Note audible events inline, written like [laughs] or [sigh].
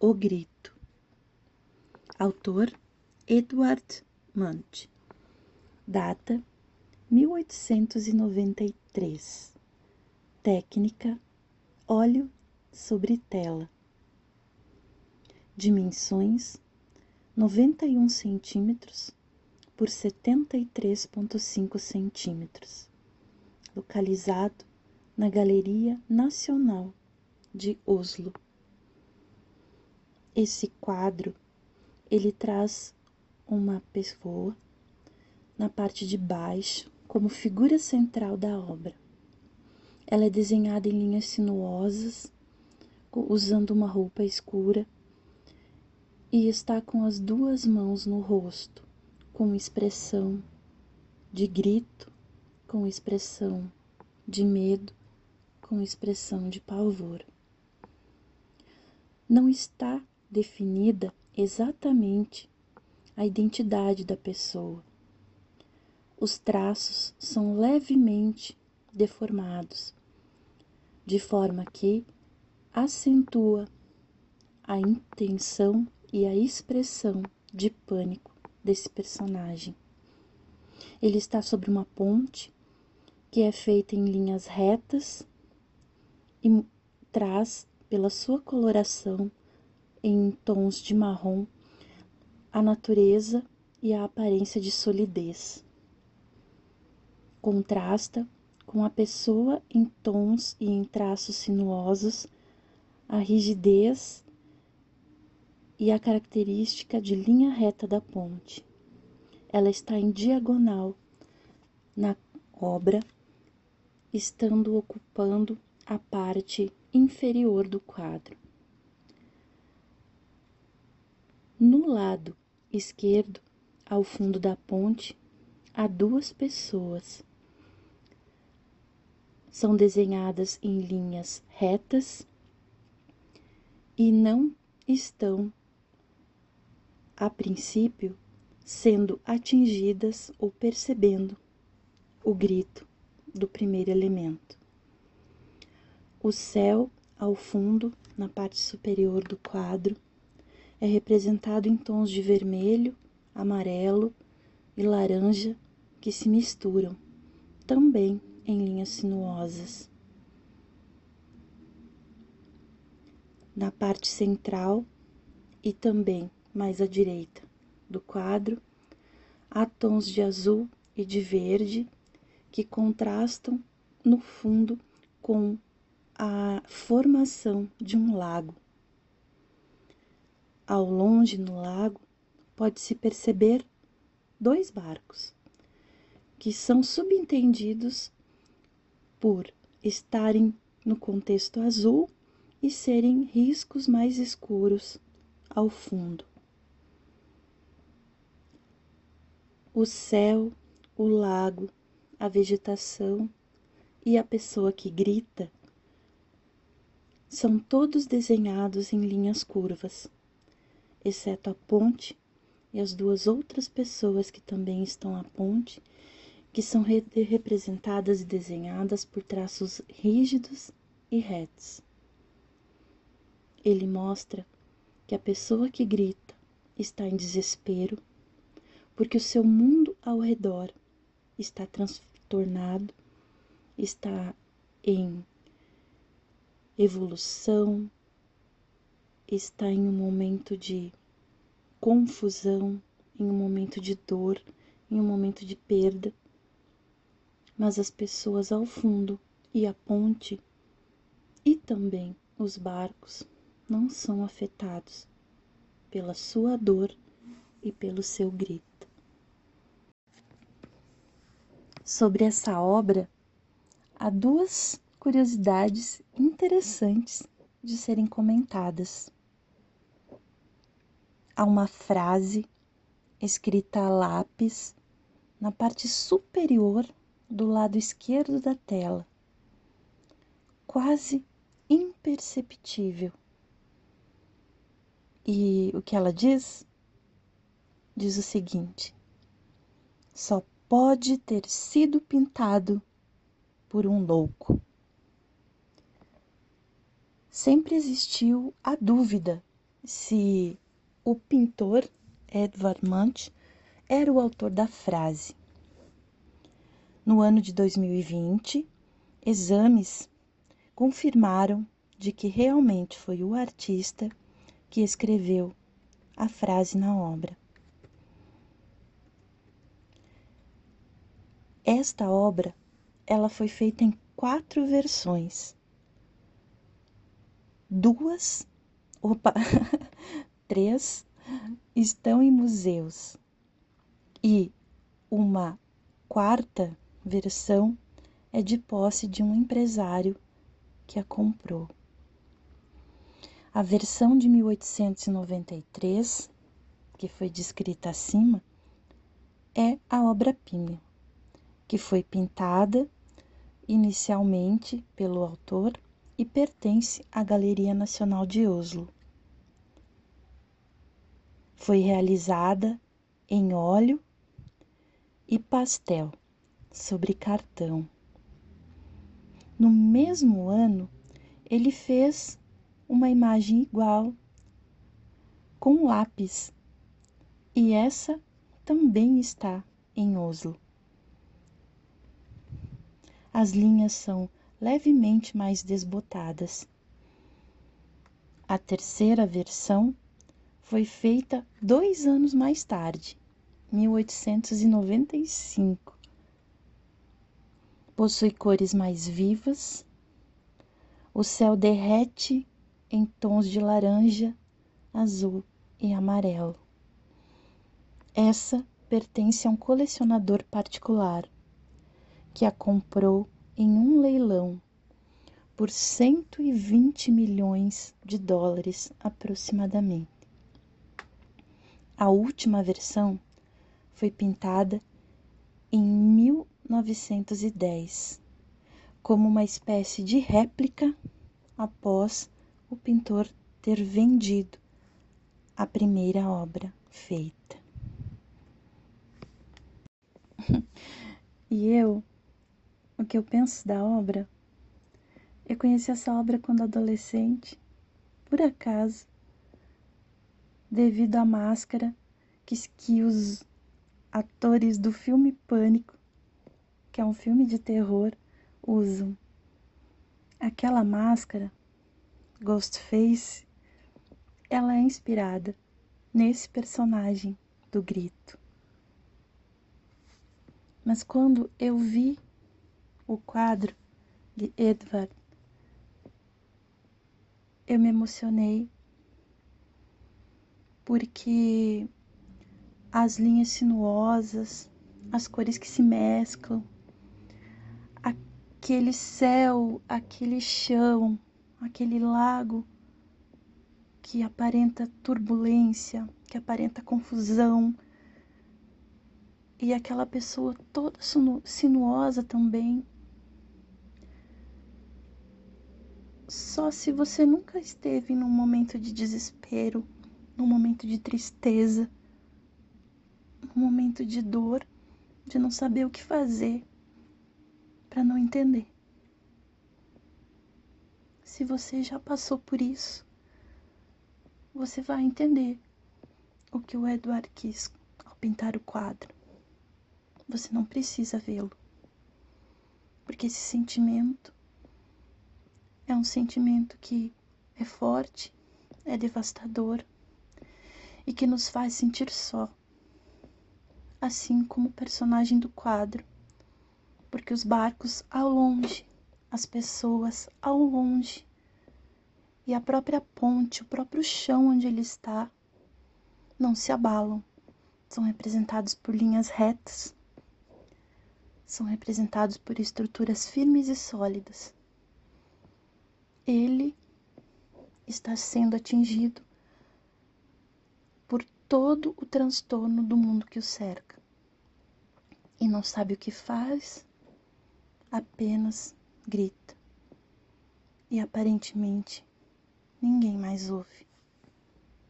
O Grito. Autor Edward Munch. Data 1893. Técnica óleo sobre tela. Dimensões 91 centímetros por 73,5 centímetros. Localizado na Galeria Nacional de Oslo. Esse quadro ele traz uma pessoa na parte de baixo como figura central da obra. Ela é desenhada em linhas sinuosas, usando uma roupa escura e está com as duas mãos no rosto, com expressão de grito, com expressão de medo, com expressão de pavor. Não está definida exatamente a identidade da pessoa. Os traços são levemente deformados, de forma que acentua a intenção e a expressão de pânico desse personagem. Ele está sobre uma ponte que é feita em linhas retas e traz, pela sua coloração em tons de marrom, a natureza e a aparência de solidez. Contrasta com a pessoa em tons e em traços sinuosos, a rigidez e a característica de linha reta da ponte. Ela está em diagonal na obra, estando ocupando a parte inferior do quadro. No lado esquerdo, ao fundo da ponte, há duas pessoas. São desenhadas em linhas retas e não estão a princípio, sendo atingidas ou percebendo o grito do primeiro elemento. O céu, ao fundo, na parte superior do quadro, é representado em tons de vermelho, amarelo e laranja que se misturam, também em linhas sinuosas. Na parte central e também mais à direita do quadro, há tons de azul e de verde que contrastam no fundo com a formação de um lago. Ao longe no lago pode-se perceber dois barcos, que são subentendidos por estarem no contexto azul e serem riscos mais escuros ao fundo. o céu, o lago, a vegetação e a pessoa que grita são todos desenhados em linhas curvas, exceto a ponte e as duas outras pessoas que também estão à ponte, que são re representadas e desenhadas por traços rígidos e retos. Ele mostra que a pessoa que grita está em desespero porque o seu mundo ao redor está transtornado, está em evolução, está em um momento de confusão, em um momento de dor, em um momento de perda. Mas as pessoas ao fundo e a ponte e também os barcos não são afetados pela sua dor e pelo seu grito. Sobre essa obra, há duas curiosidades interessantes de serem comentadas. Há uma frase escrita a lápis na parte superior do lado esquerdo da tela, quase imperceptível. E o que ela diz? Diz o seguinte: só pode ter sido pintado por um louco. Sempre existiu a dúvida se o pintor Edvard Munch era o autor da frase. No ano de 2020, exames confirmaram de que realmente foi o artista que escreveu a frase na obra. Esta obra, ela foi feita em quatro versões. Duas, opa, [laughs] três estão em museus e uma quarta versão é de posse de um empresário que a comprou. A versão de 1893, que foi descrita acima, é a obra-prima, que foi pintada inicialmente pelo autor e pertence à Galeria Nacional de Oslo. Foi realizada em óleo e pastel sobre cartão. No mesmo ano, ele fez uma imagem igual com lápis, e essa também está em Oslo. As linhas são levemente mais desbotadas. A terceira versão foi feita dois anos mais tarde, 1895. Possui cores mais vivas. O céu derrete em tons de laranja, azul e amarelo. Essa pertence a um colecionador particular que a comprou em um leilão por 120 milhões de dólares aproximadamente. A última versão foi pintada em 1910 como uma espécie de réplica após o pintor ter vendido a primeira obra feita. [laughs] e eu, o que eu penso da obra? Eu conheci essa obra quando adolescente, por acaso, devido à máscara que, que os atores do filme Pânico, que é um filme de terror, usam. Aquela máscara, Ghostface, ela é inspirada nesse personagem do grito. Mas quando eu vi o quadro de Edvard, eu me emocionei porque as linhas sinuosas, as cores que se mesclam, aquele céu, aquele chão, aquele lago que aparenta turbulência, que aparenta confusão, e aquela pessoa toda sinuosa também. Só se você nunca esteve num momento de desespero, num momento de tristeza, num momento de dor, de não saber o que fazer, para não entender. Se você já passou por isso, você vai entender o que o Edward quis ao pintar o quadro. Você não precisa vê-lo, porque esse sentimento é um sentimento que é forte, é devastador e que nos faz sentir só, assim como o personagem do quadro, porque os barcos ao longe, as pessoas ao longe e a própria ponte, o próprio chão onde ele está, não se abalam, são representados por linhas retas, são representados por estruturas firmes e sólidas. Ele está sendo atingido todo o transtorno do mundo que o cerca e não sabe o que faz, apenas grita. E aparentemente ninguém mais ouve.